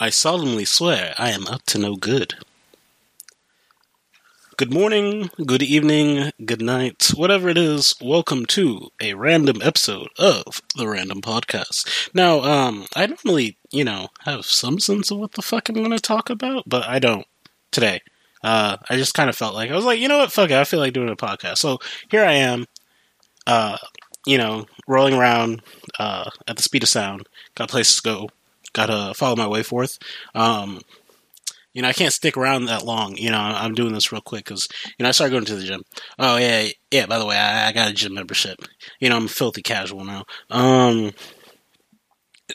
I solemnly swear I am up to no good. Good morning, good evening, good night, whatever it is, welcome to a random episode of the Random Podcast. Now, um, I normally, you know, have some sense of what the fuck I'm going to talk about, but I don't today. Uh, I just kind of felt like, I was like, you know what, fuck it, I feel like doing a podcast. So here I am, uh, you know, rolling around, uh, at the speed of sound, got places to go, gotta follow my way forth. Um, you know, I can't stick around that long. You know, I'm doing this real quick because you know I started going to the gym. Oh yeah, yeah. By the way, I, I got a gym membership. You know, I'm filthy casual now. Um,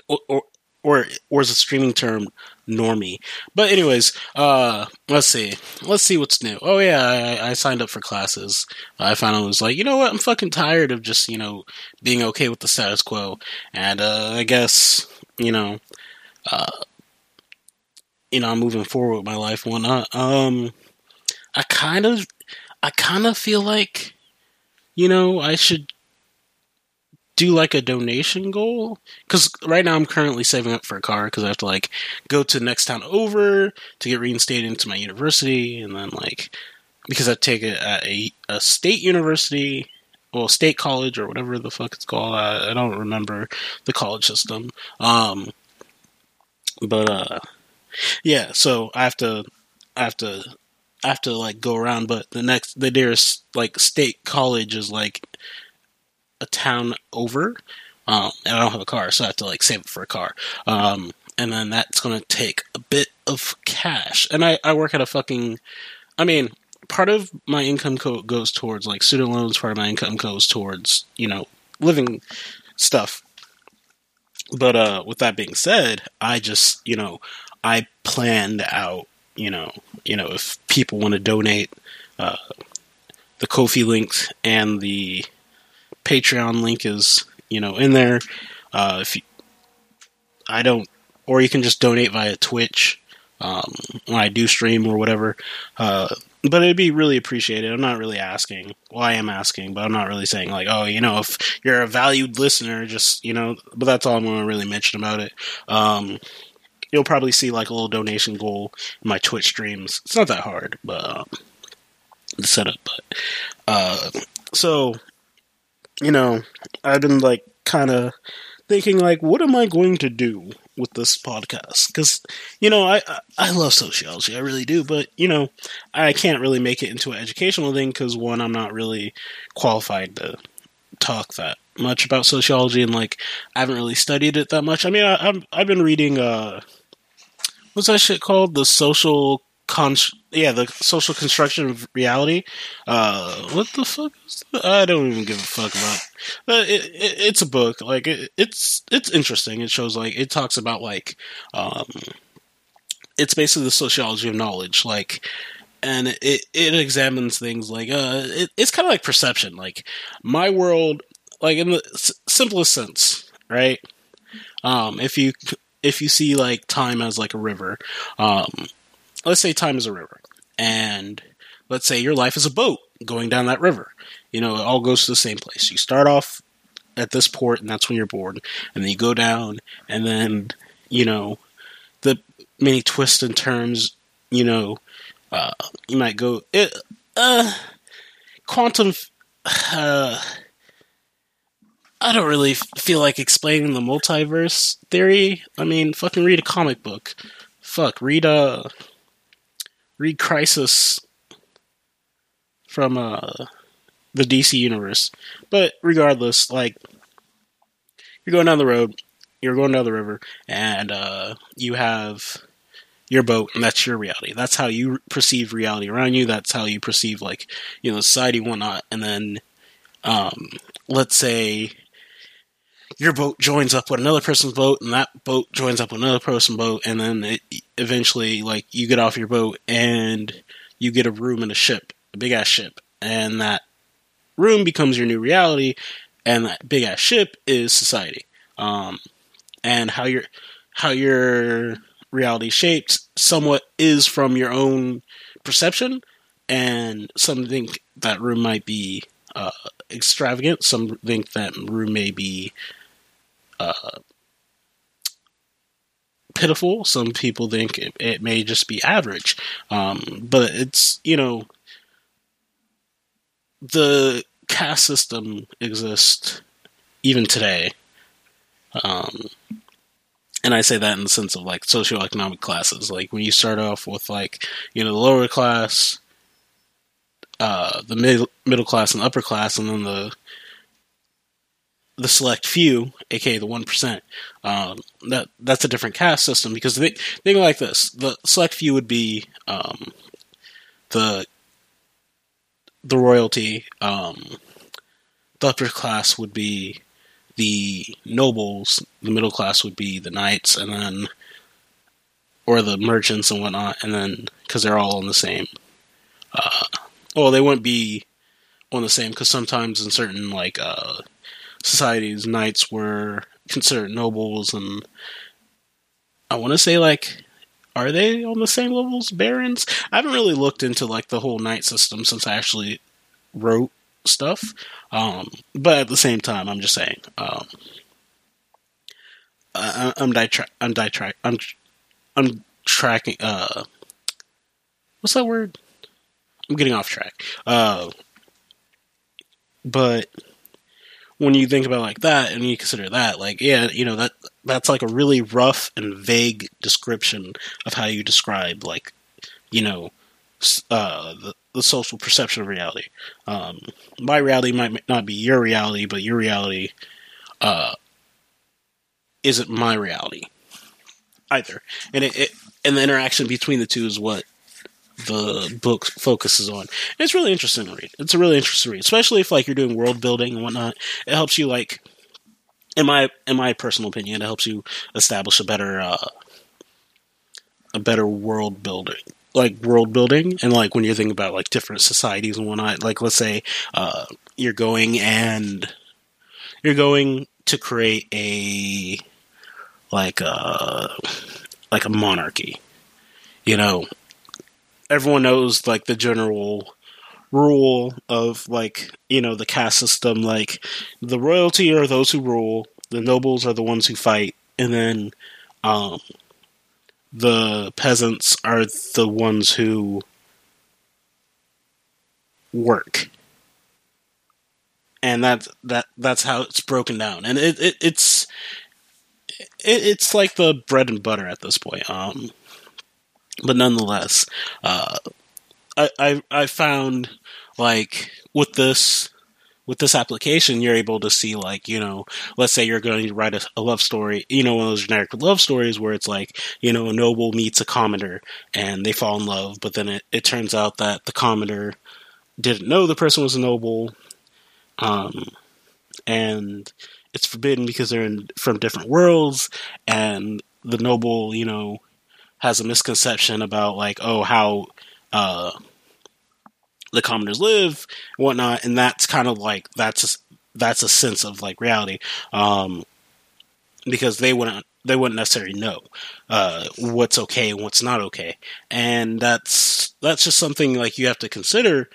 or or or, is a streaming term normie? But anyways, uh, let's see, let's see what's new. Oh yeah, I, I signed up for classes. I finally was like, you know what, I'm fucking tired of just you know being okay with the status quo, and uh, I guess you know uh, you know, I'm moving forward with my life whatnot. Um, I kind of, I kind of feel like, you know, I should do like a donation goal. Because right now I'm currently saving up for a car because I have to like go to the next town over to get reinstated into my university and then like because I take it at a, a state university well state college or whatever the fuck it's called. I, I don't remember the college system. Um but uh, yeah. So I have to, I have to, I have to like go around. But the next, the nearest like state college is like a town over. Um, and I don't have a car, so I have to like save it for a car. Um, and then that's going to take a bit of cash. And I, I work at a fucking, I mean, part of my income co- goes towards like student loans. Part of my income goes towards you know living stuff. But uh, with that being said, I just you know I planned out you know you know if people want to donate uh, the Ko-fi link and the Patreon link is you know in there. Uh, if you, I don't, or you can just donate via Twitch um, when I do stream or whatever. Uh, but it'd be really appreciated. I'm not really asking. Well, I am asking, but I'm not really saying like, oh, you know, if you're a valued listener, just you know. But that's all I'm going to really mention about it. Um, you'll probably see like a little donation goal in my Twitch streams. It's not that hard, but um, the setup. But uh, so, you know, I've been like kind of thinking like, what am I going to do with this podcast? Because you know, I I love sociology, I really do, but you know, I can't really make it into an educational thing because one, I'm not really qualified to talk that much about sociology, and like I haven't really studied it that much. I mean, I, I've I've been reading uh, what's that shit called? The social con yeah the social construction of reality uh what the fuck is that? i don't even give a fuck about but it, it, it's a book. Like it, it's it's interesting. It shows like it talks about like um it's basically the sociology of knowledge like and it it examines things like uh it, it's kind of like perception. Like my world like in the s- simplest sense right? Um if you if you see like time as like a river um let's say time is a river, and let's say your life is a boat going down that river. You know, it all goes to the same place. You start off at this port, and that's when you're born, and then you go down, and then you know the many twists and turns. You know, uh, you might go it, uh, quantum. Uh, I don't really feel like explaining the multiverse theory. I mean, fucking read a comic book. Fuck, read a read Crisis from uh, the DC universe. But regardless, like you're going down the road, you're going down the river, and uh, you have your boat, and that's your reality. That's how you perceive reality around you. That's how you perceive like you know society, whatnot. And then, um, let's say your boat joins up with another person's boat, and that boat joins up with another person's boat, and then it, eventually, like you get off your boat and you get a room in a ship, a big ass ship, and that room becomes your new reality, and that big ass ship is society. Um, and how your how your reality shaped somewhat is from your own perception, and some think that room might be uh, extravagant. Some think that room may be uh, pitiful. Some people think it, it may just be average. Um, but it's, you know, the caste system exists even today. Um, and I say that in the sense of like socioeconomic classes. Like when you start off with like, you know, the lower class, uh, the mid- middle class and upper class, and then the the select few, aka the one percent. Um, that that's a different caste system because they think like this: the select few would be um, the the royalty. Um, the upper class would be the nobles. The middle class would be the knights, and then or the merchants and whatnot. And then because they're all on the same. Uh, well, they wouldn't be on the same because sometimes in certain like uh, societies, knights were considered nobles, and I want to say like, are they on the same level as barons? I haven't really looked into like the whole knight system since I actually wrote stuff. Um, but at the same time, I'm just saying, um, I, I'm I'm I'm I'm tracking. Uh, what's that word? I'm getting off track. Uh, but when you think about like that and you consider that like yeah you know that that's like a really rough and vague description of how you describe like you know uh, the, the social perception of reality. Um, my reality might not be your reality but your reality uh, isn't my reality either. And it, it and the interaction between the two is what the book focuses on. It's really interesting to read. It's a really interesting read, especially if like you're doing world building and whatnot. It helps you like, in my in my personal opinion, it helps you establish a better uh, a better world building. Like world building, and like when you're thinking about like different societies and whatnot. Like let's say uh, you're going and you're going to create a like a uh, like a monarchy. You know, everyone knows like the general rule of like you know the caste system like the royalty are those who rule the nobles are the ones who fight and then um the peasants are the ones who work. And that that that's how it's broken down. And it, it it's it, it's like the bread and butter at this point. Um but nonetheless, uh, I, I I found like with this with this application, you're able to see like you know, let's say you're going to write a, a, love story, you know, one of those generic love stories where it's like you know, a noble meets a commoner and they fall in love, but then it, it turns out that the commoner didn't know the person was a noble, um, and it's forbidden because they're in, from different worlds, and the noble, you know, has a misconception about like oh how uh, the commoners live and whatnot, and that's kind of like that's a, that's a sense of like reality um, because they wouldn't they wouldn't necessarily know uh, what's okay and what's not okay, and that's that's just something like you have to consider.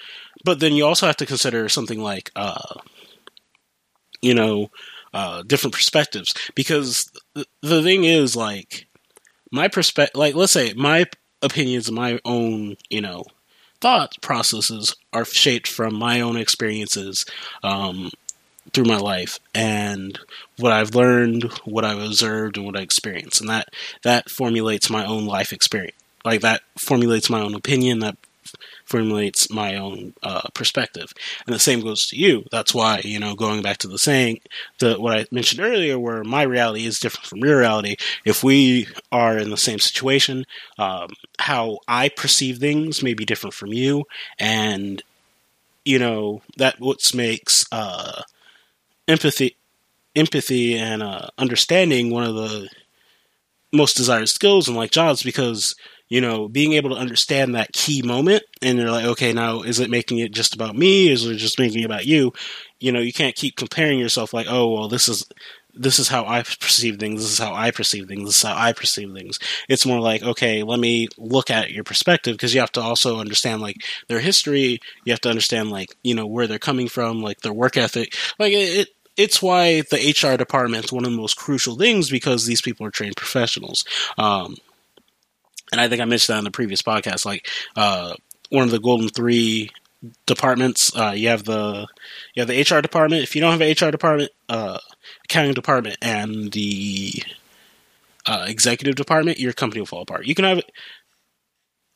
But then you also have to consider something like uh, you know uh, different perspectives because the, the thing is like my perspective, like let's say my opinions, my own, you know, thought processes are shaped from my own experiences um, through my life and what I've learned, what I've observed, and what I experienced, and that that formulates my own life experience. Like that formulates my own opinion. That formulates my own uh, perspective. And the same goes to you. That's why, you know, going back to the saying, the what I mentioned earlier, where my reality is different from your reality. If we are in the same situation, um, how I perceive things may be different from you, and you know that what makes uh, empathy, empathy, and uh, understanding one of the most desired skills in like jobs because you know, being able to understand that key moment and you're like, okay, now is it making it just about me? Is it just making it about you? You know, you can't keep comparing yourself like, oh, well, this is this is how I perceive things. This is how I perceive things. This is how I perceive things. It's more like, okay, let me look at your perspective because you have to also understand like their history. You have to understand like you know where they're coming from, like their work ethic. Like it, it's why the HR department is one of the most crucial things because these people are trained professionals. Um, and I think I mentioned that in the previous podcast. Like uh, one of the golden three departments, uh, you have the you have the HR department. If you don't have an HR department, uh, accounting department, and the uh, executive department, your company will fall apart. You can have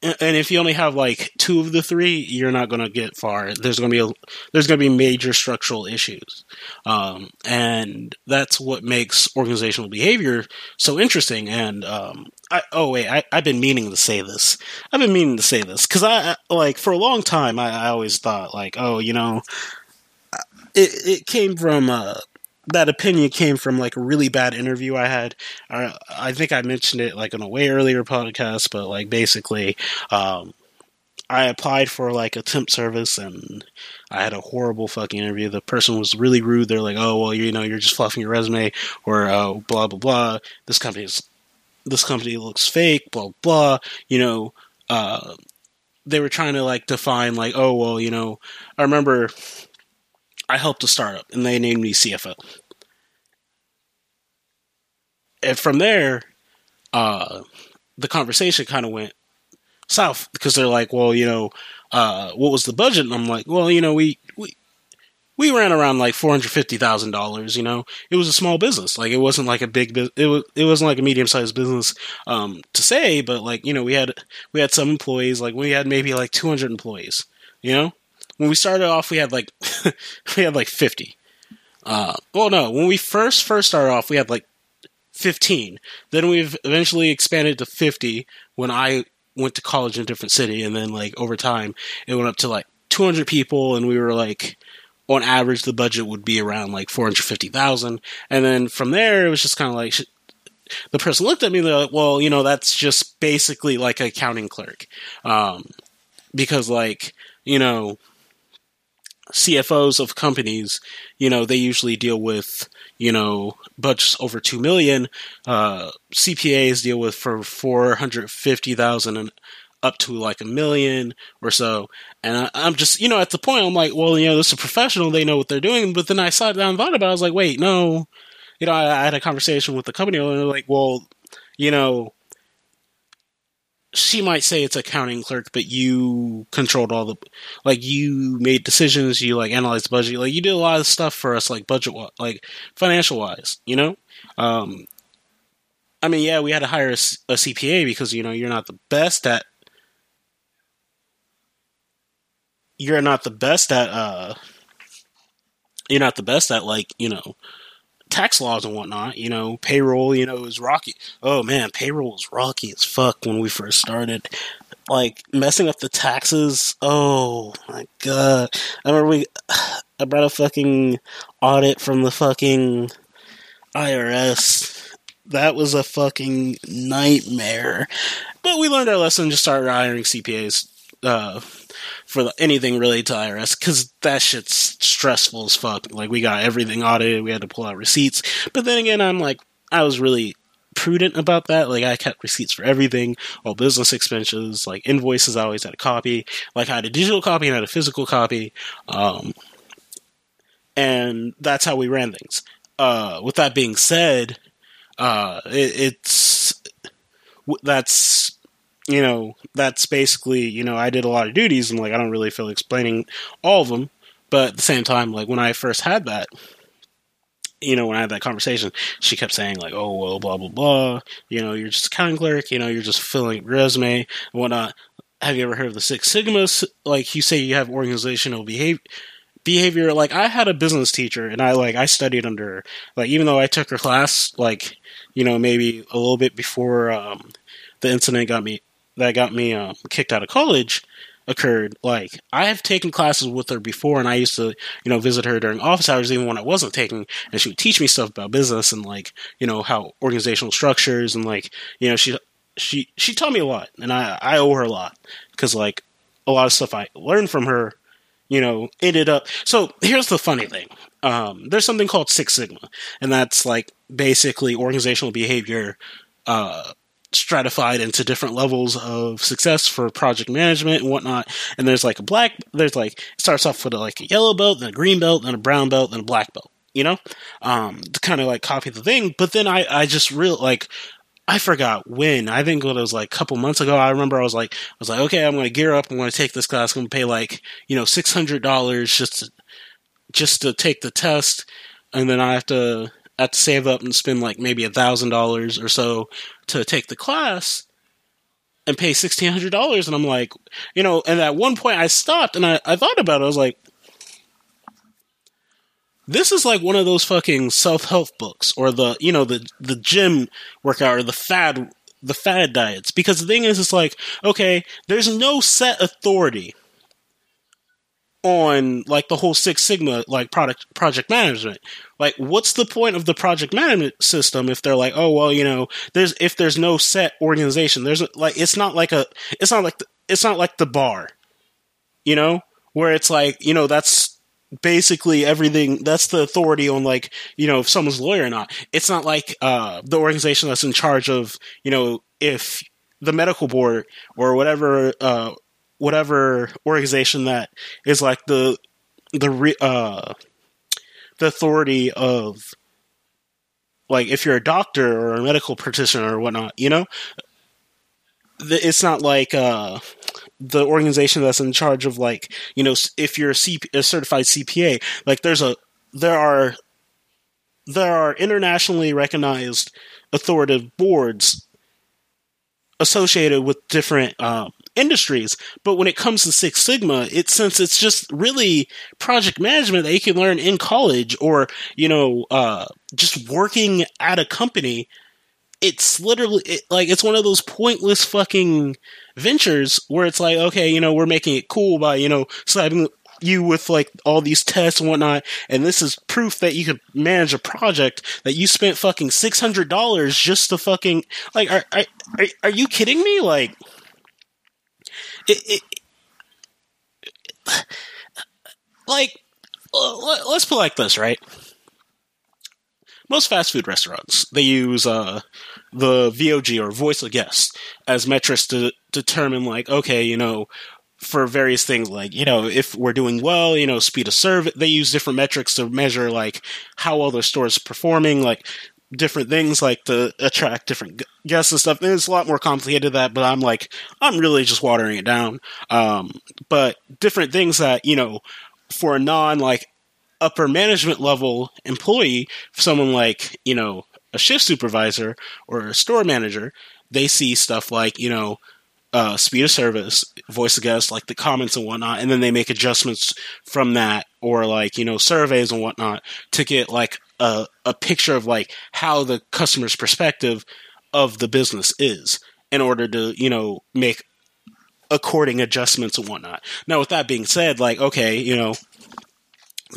and if you only have like two of the three, you're not going to get far. There's going to be a, there's going to be major structural issues, um, and that's what makes organizational behavior so interesting. And um, I, oh wait, I, have been meaning to say this. I've been meaning to say this because I like for a long time I, I, always thought like, oh, you know, it it came from uh, that opinion came from like a really bad interview I had. I, I think I mentioned it like in a way earlier podcast, but like basically, um, I applied for like a temp service and I had a horrible fucking interview. The person was really rude. They're like, "Oh, well, you know, you're just fluffing your resume," or uh, "Blah blah blah." This company is this company looks fake. Blah blah. You know, uh, they were trying to like define like, "Oh, well, you know." I remember I helped a startup, and they named me CFO. And from there, uh, the conversation kind of went south because they're like, "Well, you know, uh, what was the budget?" And I'm like, "Well, you know, we we we ran around like four hundred fifty thousand dollars. You know, it was a small business. Like it wasn't like a big. Bu- it was it wasn't like a medium sized business um, to say, but like you know, we had we had some employees. Like we had maybe like two hundred employees. You know, when we started off, we had like we had like fifty. Uh, well, no, when we first first started off, we had like fifteen. Then we've eventually expanded to fifty. When I went to college in a different city, and then like over time, it went up to like two hundred people, and we were like on average the budget would be around like 450,000 and then from there it was just kind of like the person looked at me they're like well you know that's just basically like an accounting clerk um, because like you know CFOs of companies, you know, they usually deal with, you know, budgets over two million. Uh, CPAs deal with fifty thousand and up to like a million or so. And I, am just, you know, at the point I'm like, well, you know, this is a professional; they know what they're doing. But then I sat down and thought about. it. I was like, wait, no. You know, I, I had a conversation with the company and they're like, well, you know, she might say it's accounting clerk, but you controlled all the, like you made decisions, you like analyzed budget, like you did a lot of stuff for us, like budget, like financial wise, you know. Um, I mean, yeah, we had to hire a, a CPA because you know you're not the best at, you're not the best at, uh, you're not the best at like you know tax laws and whatnot. You know, payroll, you know, was rocky. Oh man, payroll was rocky as fuck when we first started. Like messing up the taxes. Oh my god! I remember we, I brought a fucking audit from the fucking IRS. That was a fucking nightmare. But we learned our lesson. Just started hiring CPAs. Uh, for the, anything related to IRS because that shit's stressful as fuck. Like we got everything audited, we had to pull out receipts. But then again, I'm like, I was really prudent about that. Like I kept receipts for everything, all business expenses, like invoices. I always had a copy. Like I had a digital copy and I had a physical copy. Um, and that's how we ran things. Uh, with that being said, uh, it, it's that's you know, that's basically, you know, I did a lot of duties and like I don't really feel explaining all of them. But at the same time, like when I first had that, you know, when I had that conversation, she kept saying like, "Oh well, blah blah blah." You know, you're just accounting clerk. You know, you're just filling resume and whatnot. Have you ever heard of the Six Sigmas? Like you say, you have organizational behavior. Behavior like I had a business teacher and I like I studied under her. Like even though I took her class like you know maybe a little bit before um, the incident got me that got me um, kicked out of college occurred, like I have taken classes with her before, and I used to, you know, visit her during office hours, even when I wasn't taking, and she would teach me stuff about business and like, you know, how organizational structures and like, you know, she she she taught me a lot, and I I owe her a lot because like a lot of stuff I learned from her, you know, ended up. So here's the funny thing. Um, there's something called Six Sigma, and that's like basically organizational behavior uh, stratified into different levels of success for project management and whatnot. And there's like a black, there's like, it starts off with like a yellow belt, then a green belt, then a brown belt, then a black belt. you know, um, to kind of like copy the thing. But then I, I just real like, I forgot when. I think it was like a couple months ago. I remember I was like, I was like, okay, I'm going to gear up. I'm going to take this class. I'm going to pay like, you know, six hundred dollars just to, just to take the test, and then I have to I have to save up and spend like maybe a thousand dollars or so to take the class and pay sixteen hundred dollars. And I'm like, you know, and at one point I stopped and I, I thought about it. I was like, this is like one of those fucking self help books or the you know the the gym workout or the fad the fad diets because the thing is it's like okay there's no set authority on like the whole Six Sigma like product project management. Like, what's the point of the project management system if they're like, oh well, you know, there's if there's no set organization, there's like it's not like a it's not like the, it's not like the bar, you know, where it's like you know that's basically everything that's the authority on like you know if someone's lawyer or not it's not like uh the organization that's in charge of you know if the medical board or whatever uh whatever organization that is like the the re, uh the authority of like if you're a doctor or a medical practitioner or whatnot, you know, it's not like uh the organization that's in charge of like you know if you're a, certified CPA, like there's a there are there are internationally recognized authoritative boards associated with different um, industries. But when it comes to Six Sigma, it since it's just really project management that you can learn in college or, you know, uh, just working at a company, it's literally it, like it's one of those pointless fucking ventures where it's like, okay, you know, we're making it cool by, you know, slapping you with like all these tests and whatnot, and this is proof that you could manage a project that you spent fucking six hundred dollars just to fucking like are, are are you kidding me? Like like let's put like this, right? Most fast food restaurants they use uh, the VOG or voice of guest as metrics to determine like okay, you know, for various things like you know if we're doing well you know speed of service they use different metrics to measure like how well their store is performing like different things like to attract different guests and stuff. And it's a lot more complicated than that, but I'm like, I'm really just watering it down. Um, but different things that, you know, for a non like upper management level employee, someone like, you know, a shift supervisor or a store manager, they see stuff like, you know, uh, speed of service, voice of guest, like the comments and whatnot, and then they make adjustments from that, or like you know surveys and whatnot to get like a, a picture of like how the customer's perspective of the business is in order to you know make according adjustments and whatnot. Now, with that being said, like okay, you know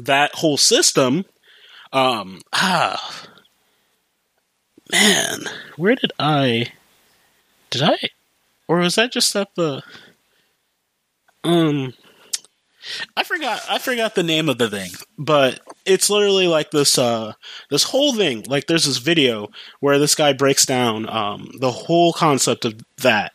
that whole system, um, ah, man, where did I? Did I? Or was that just at the um I forgot I forgot the name of the thing, but it's literally like this uh this whole thing. Like there's this video where this guy breaks down um the whole concept of that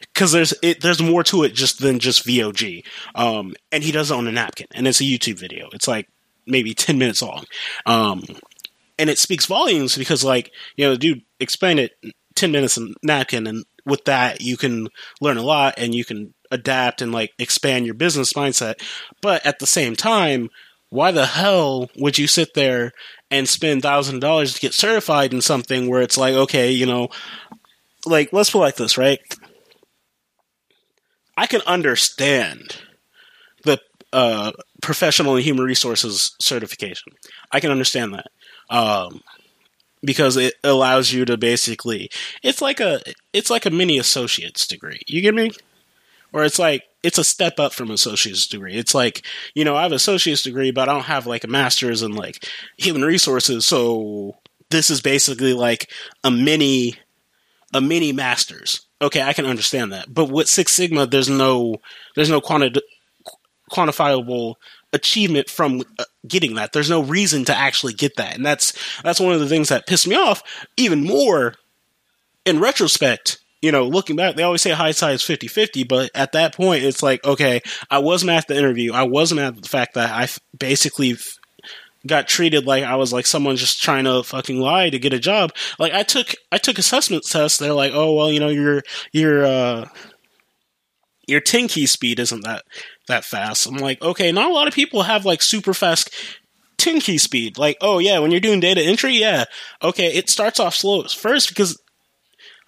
because there's it, there's more to it just than just VOG. Um, and he does it on a napkin, and it's a YouTube video. It's like maybe ten minutes long, um, and it speaks volumes because like you know, dude explained it ten minutes in napkin, and with that you can learn a lot and you can adapt and like expand your business mindset but at the same time why the hell would you sit there and spend thousand dollars to get certified in something where it's like okay you know like let's put like this right i can understand the uh, professional and human resources certification i can understand that um, because it allows you to basically it's like a it's like a mini associate's degree. You get me? Or it's like it's a step up from associate's degree. It's like, you know, I have associate's degree, but I don't have like a master's in like human resources, so this is basically like a mini a mini master's. Okay, I can understand that. But with Six Sigma, there's no there's no quanti- quantifiable achievement from uh, getting that. There's no reason to actually get that, and that's that's one of the things that pissed me off even more. In retrospect, you know, looking back, they always say hindsight is 50 50, but at that point, it's like, okay, I wasn't at the interview. I wasn't at the fact that I basically got treated like I was like someone just trying to fucking lie to get a job. Like I took I took assessment tests. They're like, oh well, you know your your uh, your ten key speed isn't that that fast. I'm like, okay, not a lot of people have like super fast 10 key speed. Like, oh yeah, when you're doing data entry, yeah, okay, it starts off slow first because,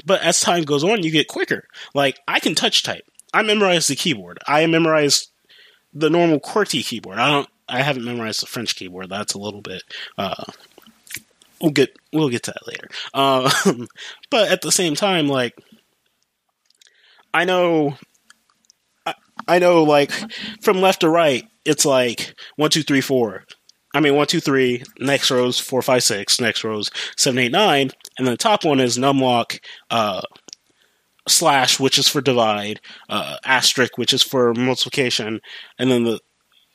but as time goes on, you get quicker. Like, I can touch type. I memorized the keyboard. I memorized the normal QWERTY keyboard. I don't. I haven't memorized the French keyboard. That's a little bit. Uh, we'll get we'll get to that later. Um, but at the same time, like I know, I, I know, like from left to right, it's like one, two, three, four. I mean, one, two, three. Next rows four, five, six. Next rows seven, eight, nine, and then the top one is numlock uh, slash, which is for divide, uh, asterisk, which is for multiplication, and then the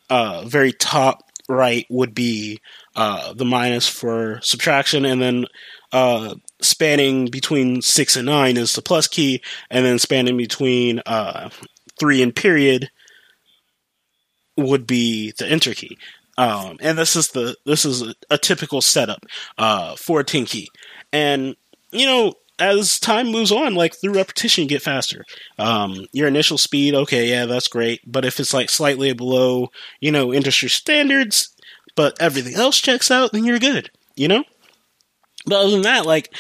uh, very top right would be uh, the minus for subtraction, and then uh, spanning between six and nine is the plus key, and then spanning between uh, three and period would be the enter key. Um, and this is the this is a, a typical setup uh, for ten key. And you know, as time moves on, like through repetition, you get faster. Um, your initial speed, okay, yeah, that's great. But if it's like slightly below, you know, industry standards, but everything else checks out, then you're good. You know. But other than that, like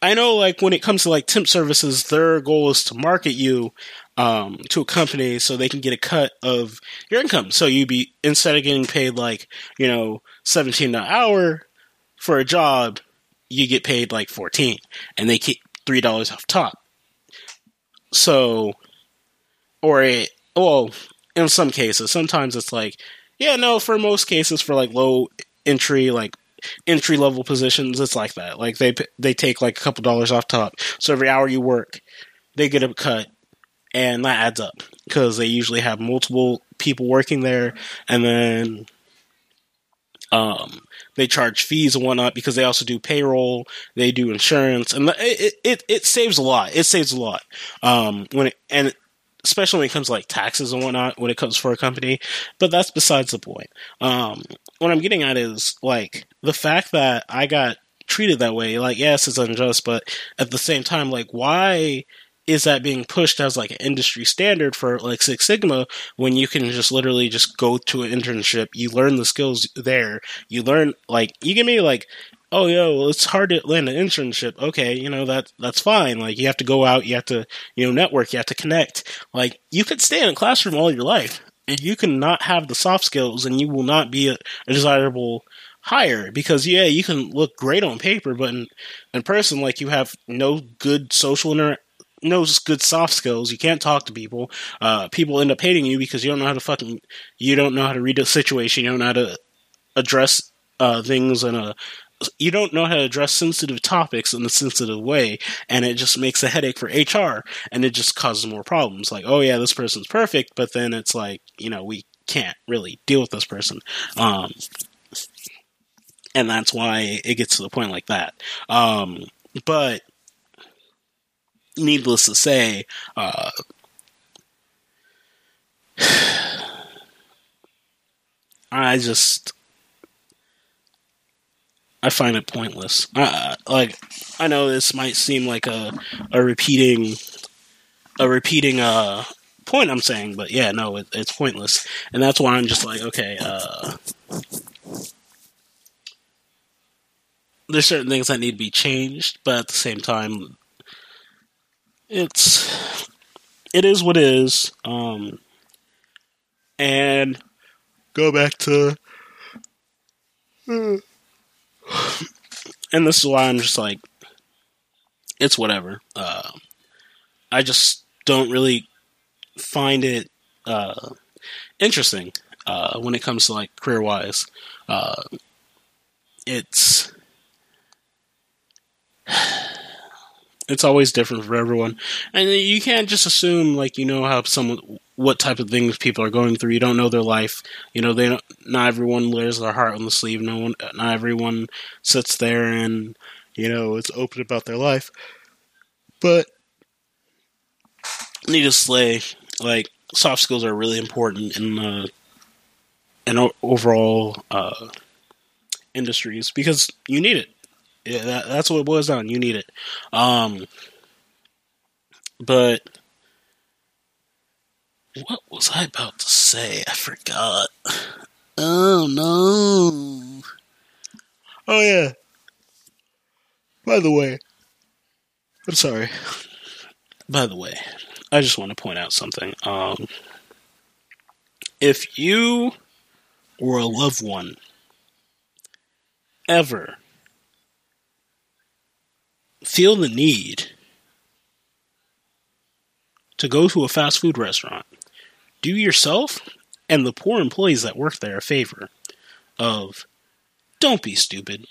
I know, like when it comes to like temp services, their goal is to market you um, to a company so they can get a cut of your income. So you'd be instead of getting paid like you know seventeen an hour for a job, you get paid like fourteen, and they keep three dollars off top. So, or it well, in some cases, sometimes it's like, yeah, no. For most cases, for like low entry, like entry level positions, it's like that. Like they they take like a couple dollars off top. So every hour you work, they get a cut and that adds up because they usually have multiple people working there, and then um, they charge fees and whatnot because they also do payroll, they do insurance, and it it, it saves a lot. It saves a lot um, when it, and especially when it comes to like taxes and whatnot when it comes for a company. But that's besides the point. Um, what I'm getting at is like the fact that I got treated that way. Like, yes, it's unjust, but at the same time, like, why? Is that being pushed as like an industry standard for like Six Sigma when you can just literally just go to an internship, you learn the skills there, you learn like you give me like oh yo well, it's hard to land an internship. Okay you know that that's fine. Like you have to go out you have to you know network you have to connect. Like you could stay in a classroom all your life and you can not have the soft skills and you will not be a, a desirable hire because yeah you can look great on paper but in, in person like you have no good social inter- knows good soft skills. You can't talk to people. Uh, people end up hating you because you don't know how to fucking you don't know how to read a situation. You don't know how to address uh, things in a you don't know how to address sensitive topics in a sensitive way, and it just makes a headache for HR, and it just causes more problems. Like, oh yeah, this person's perfect, but then it's like, you know, we can't really deal with this person, um, and that's why it gets to the point like that. Um, but needless to say, uh, I just I find it pointless. Uh, like I know this might seem like a a repeating a repeating uh point I'm saying, but yeah, no, it, it's pointless, and that's why I'm just like, okay, uh, there's certain things that need to be changed, but at the same time, it's it is what it is. Um, and go back to, and this is why I'm just like, it's whatever. Uh, I just don't really find it uh, interesting uh, when it comes to like career wise. Uh, it's it's always different for everyone, and you can't just assume like you know how someone what type of things people are going through. You don't know their life. You know they don't. Not everyone wears their heart on the sleeve. No one. Not everyone sits there and you know is open about their life. But needless to say, like soft skills are really important in the an overall uh, industries because you need it. Yeah, that, that's what it boils down. You need it. Um, but what was I about to say? I forgot. Oh no. Oh yeah. By the way, I'm sorry. By the way, I just want to point out something. Um, if you or a loved one ever feel the need to go to a fast food restaurant, do yourself and the poor employees that work there a favor of don't be stupid.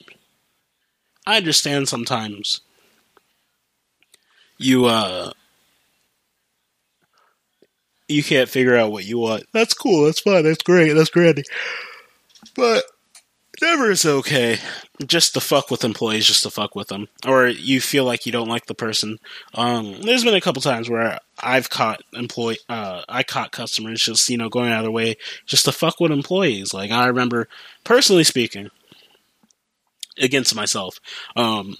I understand sometimes you uh you can't figure out what you want. That's cool. That's fine. That's great. That's grandy. But never is okay. Just to fuck with employees, just to fuck with them, or you feel like you don't like the person. Um, there's been a couple times where I've caught employee, uh, I caught customers just you know going out of their way just to fuck with employees. Like I remember, personally speaking, against myself, um,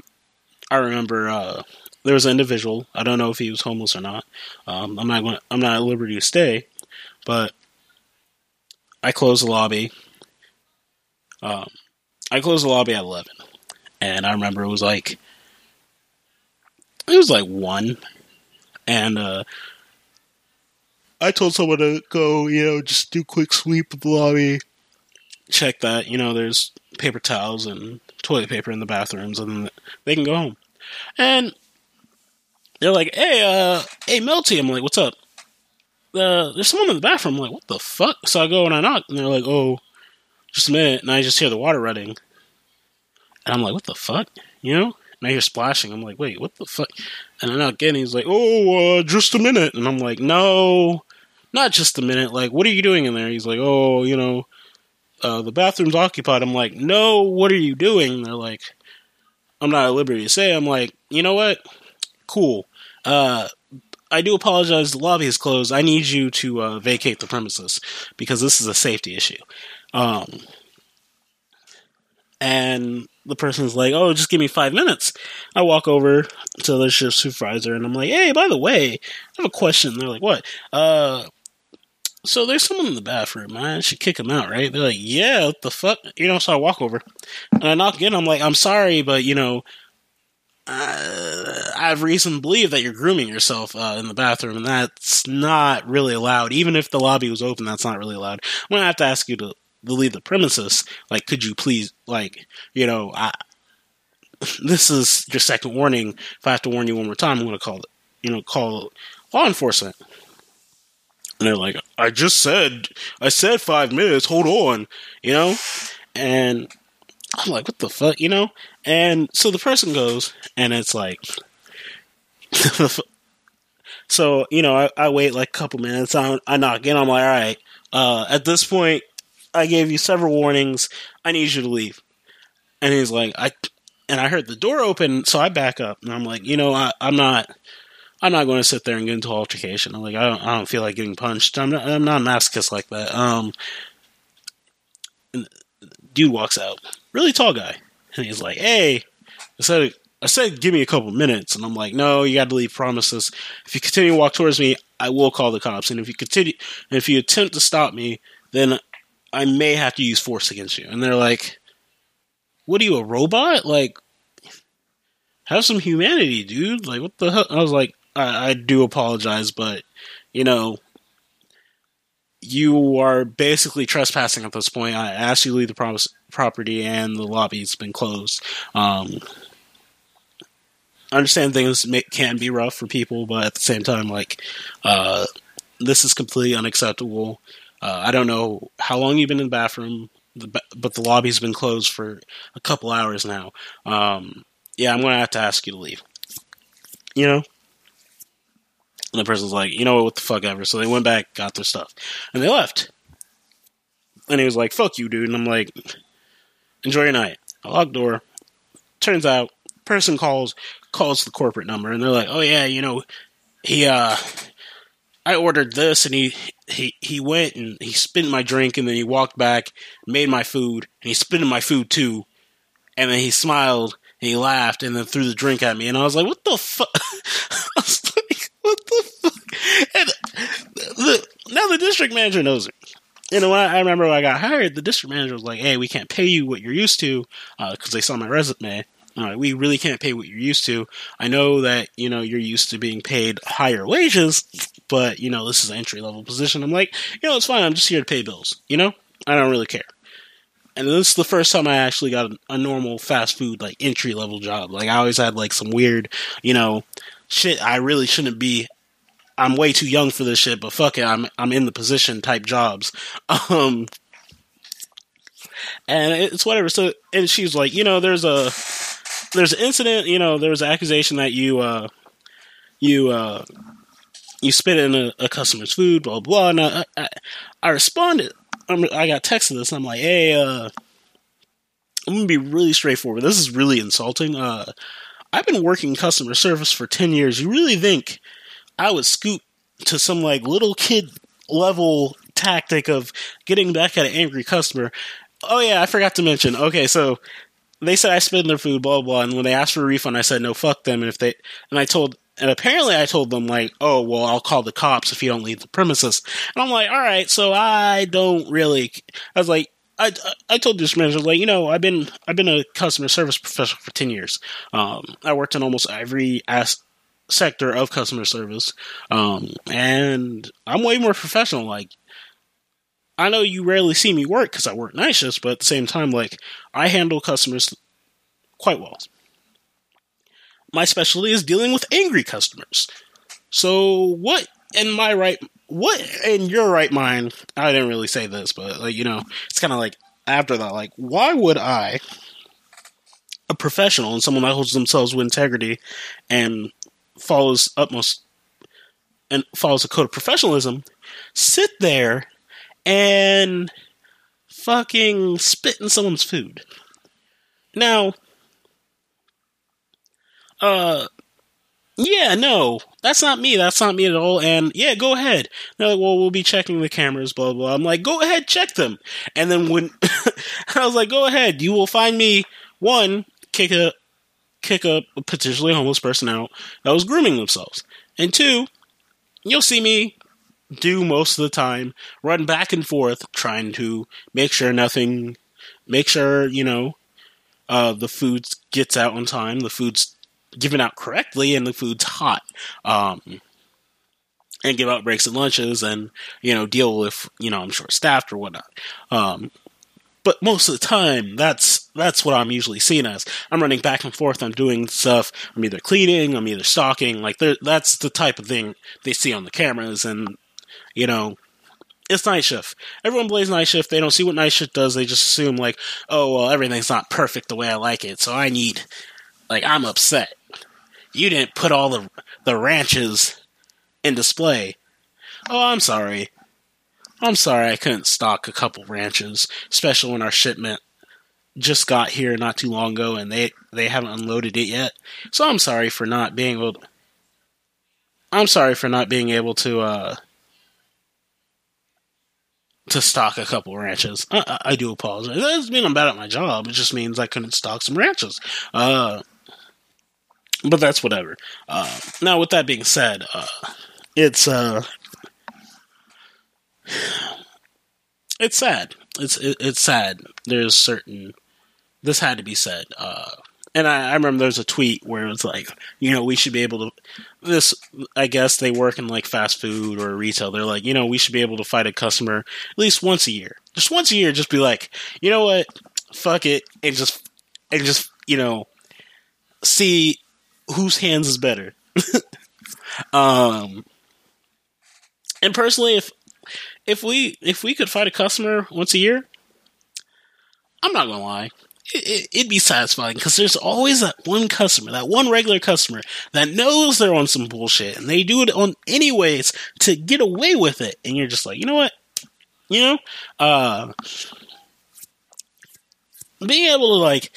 I remember uh, there was an individual. I don't know if he was homeless or not. Um, I'm not going. I'm not at liberty to stay, but I closed the lobby. Um, I closed the lobby at eleven, and I remember it was like it was like one, and uh, I told someone to go, you know, just do quick sweep of the lobby, check that, you know, there's paper towels and toilet paper in the bathrooms, and they can go home. And they're like, "Hey, uh, hey, Melty," I'm like, "What's up?" Uh, there's someone in the bathroom. I'm like, "What the fuck?" So I go and I knock, and they're like, "Oh, just a minute," and I just hear the water running, and I'm like, "What the fuck?" You know? And I hear splashing. I'm like, "Wait, what the fuck?" And I knock again. He's like, "Oh, uh, just a minute," and I'm like, "No, not just a minute. Like, what are you doing in there?" He's like, "Oh, you know." Uh, the bathroom's occupied. I'm like, no, what are you doing? And they're like, I'm not at liberty to say. I'm like, you know what? Cool. Uh, I do apologize. The lobby is closed. I need you to uh, vacate the premises because this is a safety issue. Um, and the person's like, "Oh, just give me five minutes." I walk over to the shift supervisor and I'm like, "Hey, by the way, I have a question." They're like, "What?" Uh, so there's someone in the bathroom. I should kick him out, right? They're like, "Yeah, what the fuck?" You know. So I walk over and I knock again. I'm like, "I'm sorry, but you know." uh, I have reason to believe that you're grooming yourself uh, in the bathroom, and that's not really allowed. Even if the lobby was open, that's not really allowed. I'm gonna have to ask you to leave the premises. Like, could you please, like, you know, I, this is your second warning. If I have to warn you one more time, I'm gonna call it, you know, call law enforcement. And they're like, I just said, I said five minutes. Hold on, you know, and I'm like, what the fuck, you know? And so the person goes, and it's like, so you know, I, I, wait like a couple minutes. I, I knock again. I'm like, all right. Uh, at this point, I gave you several warnings. I need you to leave. And he's like, I, and I heard the door open, so I back up, and I'm like, you know, I, I'm not. I'm not going to sit there and get into altercation. I'm like, I don't, I don't feel like getting punched. I'm not, I'm not a masochist like that. Um, dude walks out, really tall guy, and he's like, "Hey," I said, "I said, give me a couple minutes," and I'm like, "No, you got to leave promises. If you continue to walk towards me, I will call the cops, and if you continue, and if you attempt to stop me, then I may have to use force against you." And they're like, "What are you, a robot? Like, have some humanity, dude! Like, what the hell?" I was like, I, I do apologize, but you know, you are basically trespassing at this point. I asked you to leave the property, and the lobby's been closed. Um, I understand things may, can be rough for people, but at the same time, like uh, this is completely unacceptable. Uh, I don't know how long you've been in the bathroom, but the lobby's been closed for a couple hours now. Um, yeah, I'm going to have to ask you to leave. You know, and the person's like, you know what, the fuck ever. So they went back, got their stuff, and they left. And he was like, fuck you, dude. And I'm like, enjoy your night. I lock door. Turns out, person calls, calls the corporate number, and they're like, oh yeah, you know, he, uh, I ordered this, and he, he, he went and he spit my drink, and then he walked back, made my food, and he spit in my food too. And then he smiled and he laughed and then threw the drink at me. And I was like, what the fuck? Like, what the fuck? And the, now the district manager knows it. You know, I, I remember when I got hired, the district manager was like, hey, we can't pay you what you're used to because uh, they saw my resume. We really can't pay what you're used to. I know that you know you're used to being paid higher wages, but you know this is an entry level position. I'm like, you know, it's fine. I'm just here to pay bills. You know, I don't really care. And this is the first time I actually got a normal fast food like entry level job. Like I always had like some weird, you know, shit. I really shouldn't be. I'm way too young for this shit, but fuck it, I'm I'm in the position type jobs. Um, and it's whatever. So, and she's like, you know, there's a there's an incident. You know, there was an accusation that you uh, you uh, you spit in a, a, customer's food, blah blah. And I, I, I responded. I'm, i got texted this. I'm like, hey, uh, I'm gonna be really straightforward. This is really insulting. Uh, I've been working customer service for ten years. You really think I would scoop to some like little kid level tactic of getting back at an angry customer? Oh yeah, I forgot to mention. Okay, so they said I in their food, blah, blah, and when they asked for a refund, I said no, fuck them. And if they, and I told, and apparently I told them like, oh well, I'll call the cops if you don't leave the premises. And I'm like, all right, so I don't really. I was like, I, I told this manager like you know I've been I've been a customer service professional for ten years. Um, I worked in almost every sector of customer service, um, and I'm way more professional. Like I know you rarely see me work because I work night shifts, but at the same time, like I handle customers quite well. My specialty is dealing with angry customers. So what in my right what in your right mind I didn't really say this, but like you know, it's kinda like after that, like why would I a professional and someone that holds themselves with integrity and follows utmost and follows a code of professionalism sit there and fucking spit in someone's food. Now, uh, yeah, no, that's not me. That's not me at all. And yeah, go ahead. They're like, well, we'll be checking the cameras, blah, blah. I'm like, go ahead, check them. And then when I was like, go ahead, you will find me one, kick a, kick a potentially homeless person out that was grooming themselves. And two, you'll see me do most of the time, run back and forth trying to make sure nothing, make sure, you know, uh, the food gets out on time, the food's given out correctly, and the food's hot. Um, and give out breaks and lunches and, you know, deal with, you know, I'm short staffed or whatnot. Um, but most of the time, that's that's what I'm usually seen as. I'm running back and forth. I'm doing stuff. I'm either cleaning. I'm either stocking. Like that's the type of thing they see on the cameras, and you know, it's night shift. Everyone blames night shift. They don't see what night shift does. They just assume like, oh well, everything's not perfect the way I like it, so I need, like, I'm upset. You didn't put all the the ranches in display. Oh, I'm sorry. I'm sorry I couldn't stock a couple ranches, especially when our shipment just got here not too long ago and they they haven't unloaded it yet. So I'm sorry for not being able. To, I'm sorry for not being able to uh, to stock a couple ranches. I, I, do apologize. That doesn't mean I'm bad at my job. It just means I couldn't stock some ranches. Uh, but that's whatever. Uh, now, with that being said, uh, it's uh, it's sad. It's it, it's sad. There's certain this had to be said. And I, I, remember was a tweet where it's like, you know, we should be able to. This, I guess they work in like fast food or retail. They're like, you know, we should be able to fight a customer at least once a year. Just once a year, just be like, you know what, fuck it, and just and just you know, see whose hands is better. um, and personally, if if we if we could fight a customer once a year, I'm not gonna lie it, would be satisfying because there's always that one customer, that one regular customer that knows they're on some bullshit and they do it on anyways to get away with it. And you're just like, you know what? You know, uh, being able to like,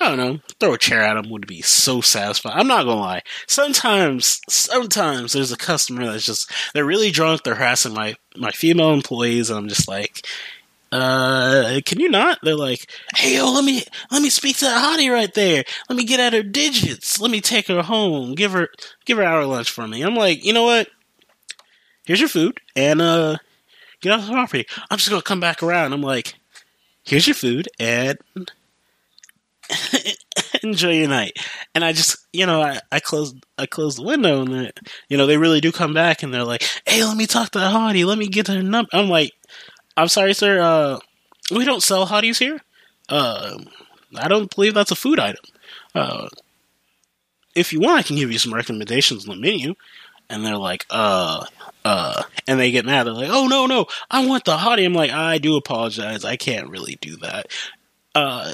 I don't know, throw a chair at them would be so satisfying. I'm not gonna lie. Sometimes, sometimes there's a customer that's just they're really drunk. They're harassing my my female employees, and I'm just like, uh, can you not? They're like, hey, yo, let me, let me speak to that hottie right there. Let me get at her digits. Let me take her home. Give her, give her hour lunch for me. I'm like, you know what? Here's your food and, uh, get off the property. I'm just gonna come back around. I'm like, here's your food and enjoy your night. And I just, you know, I, I closed, I closed the window and, you know, they really do come back and they're like, hey, let me talk to the hottie. Let me get her number. I'm like, I'm sorry, sir. Uh, we don't sell hotties here. Uh, I don't believe that's a food item. Uh, if you want, I can give you some recommendations on the menu. And they're like, uh, uh, and they get mad. They're like, oh, no, no, I want the hottie. I'm like, I do apologize. I can't really do that. Uh,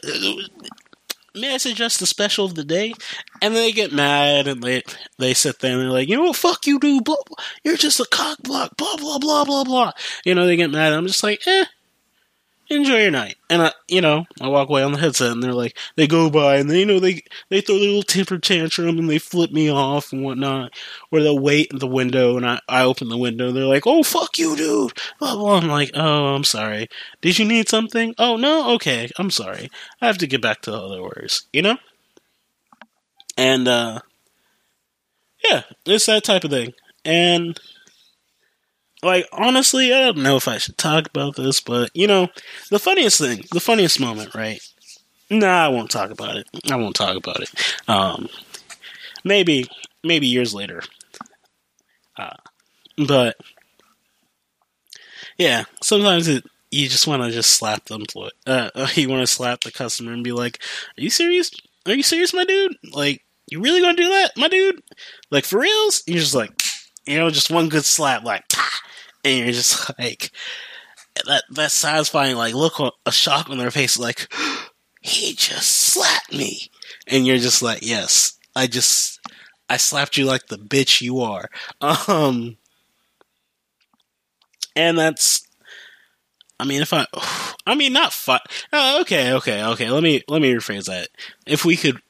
may I suggest the special of the day? And they get mad and they they sit there and they're like, you know what, fuck you, dude. Blah, blah. You're just a cock block. Blah blah blah blah blah. You know they get mad. I'm just like, eh. Enjoy your night, and I, you know, I walk away on the headset, and they're like, they go by, and they, you know, they they throw their little temper tantrum, and they flip me off and whatnot, or they'll wait in the window, and I, I open the window, and they're like, oh fuck you, dude, blah blah. I'm like, oh, I'm sorry. Did you need something? Oh no, okay, I'm sorry. I have to get back to the other words, you know. And uh, yeah, it's that type of thing, and like honestly, I don't know if I should talk about this, but you know, the funniest thing, the funniest moment, right? Nah, I won't talk about it. I won't talk about it. Um, maybe, maybe years later. Uh, but yeah, sometimes it you just want to just slap the employee. Uh, you want to slap the customer and be like, "Are you serious? Are you serious, my dude? Like, you really gonna do that, my dude? Like for reals?" you're just like, you know, just one good slap, like, and you're just like that. That satisfying, like look, a shock on their face, like he just slapped me, and you're just like, yes, I just, I slapped you like the bitch you are. Um, and that's I mean, if I, I mean, not fun. Oh, okay, okay, okay. Let me let me rephrase that. If we could,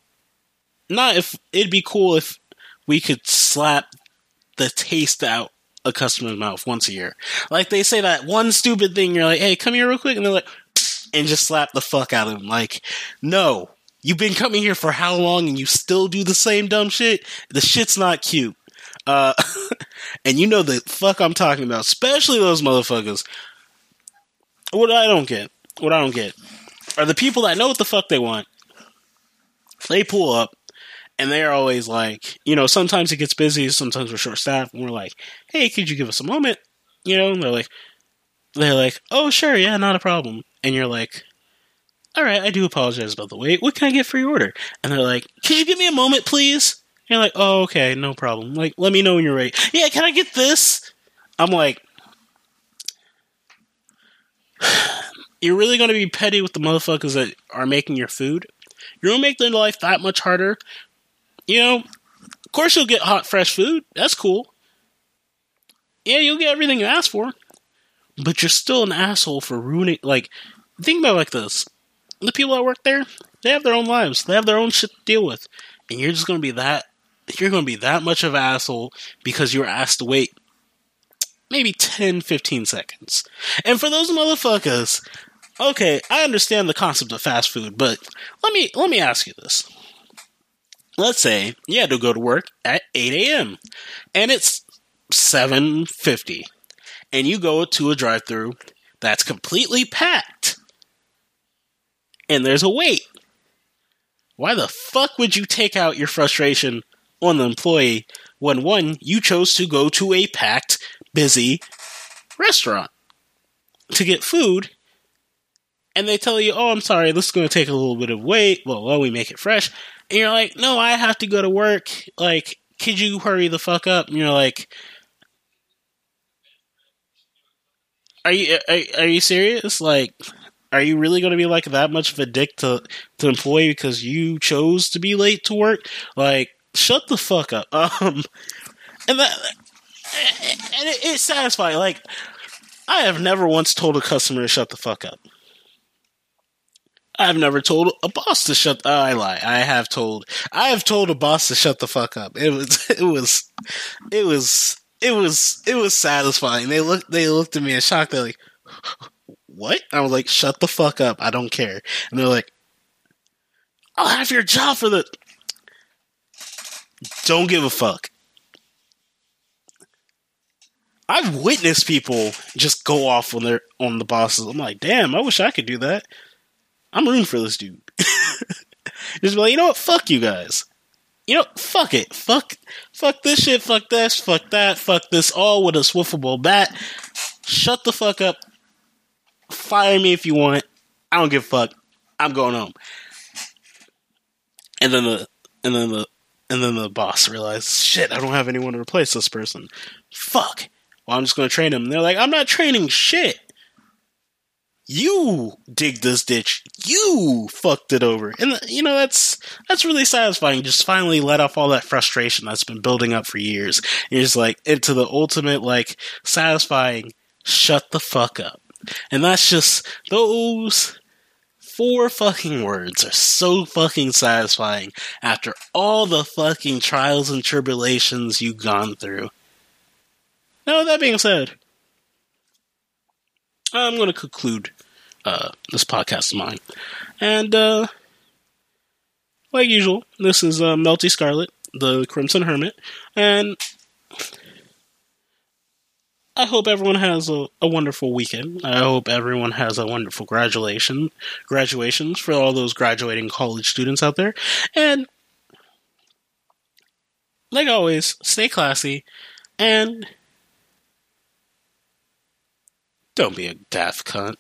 not if it'd be cool if we could slap the taste out a customer's mouth once a year. Like they say that one stupid thing. You're like, hey, come here real quick, and they're like, and just slap the fuck out of them. Like, no, you've been coming here for how long, and you still do the same dumb shit. The shit's not cute. Uh, and you know the fuck I'm talking about, especially those motherfuckers what I don't get, what I don't get, are the people that know what the fuck they want. They pull up, and they're always like, you know, sometimes it gets busy, sometimes we're short staffed, and we're like, hey, could you give us a moment? You know, and they're like, they're like, oh, sure, yeah, not a problem. And you're like, all right, I do apologize about the wait. What can I get for your order? And they're like, could you give me a moment, please? And you're like, oh, okay, no problem. Like, let me know when you're ready. Yeah, can I get this? I'm like, you're really going to be petty with the motherfuckers that are making your food. You're going to make their life that much harder. You know, of course you'll get hot, fresh food. That's cool. Yeah, you'll get everything you ask for. But you're still an asshole for ruining. Like, think about like this: the people that work there, they have their own lives. They have their own shit to deal with, and you're just going to be that. You're going to be that much of an asshole because you were asked to wait maybe 10, 15 seconds. And for those motherfuckers, okay, I understand the concept of fast food, but let me let me ask you this. Let's say you had to go to work at 8 a.m. and it's 7:50, and you go to a drive-through that's completely packed, and there's a wait. Why the fuck would you take out your frustration on the employee when one you chose to go to a packed busy restaurant to get food and they tell you, "Oh, I'm sorry, this is going to take a little bit of wait. Well, while we make it fresh," and you're like, "No, I have to go to work. Like, could you hurry the fuck up?" And you're like, "Are you are, are you serious? Like, are you really going to be like that much of a dick to to employee because you chose to be late to work? Like, shut the fuck up." Um, and that and it, it's satisfying. Like I have never once told a customer to shut the fuck up. I've never told a boss to shut. Oh, I lie. I have told. I have told a boss to shut the fuck up. It was. It was. It was. It was. It was satisfying. They looked. They looked at me in shock. They're like, what? I was like, shut the fuck up. I don't care. And they're like, I'll have your job for the. Don't give a fuck. I've witnessed people just go off when they're on the bosses. I'm like, damn, I wish I could do that. I'm rooting for this dude. just be like, you know what? Fuck you guys. You know, fuck it. Fuck, fuck this shit. Fuck this. Fuck that. Fuck this. All with a swiftable bat. Shut the fuck up. Fire me if you want. I don't give a fuck. I'm going home. And then the and then the and then the boss realized, shit, I don't have anyone to replace this person. Fuck. Well, I'm just going to train him. And they're like, I'm not training shit. You dig this ditch. You fucked it over. And you know that's that's really satisfying. Just finally let off all that frustration that's been building up for years. You're just like into the ultimate like satisfying shut the fuck up. And that's just those four fucking words are so fucking satisfying after all the fucking trials and tribulations you've gone through. Now, that being said, I'm going to conclude uh, this podcast of mine. And, uh, like usual, this is uh, Melty Scarlet, the Crimson Hermit, and I hope everyone has a, a wonderful weekend. I hope everyone has a wonderful graduation, graduations for all those graduating college students out there. And like always, stay classy and don't be a daft cunt.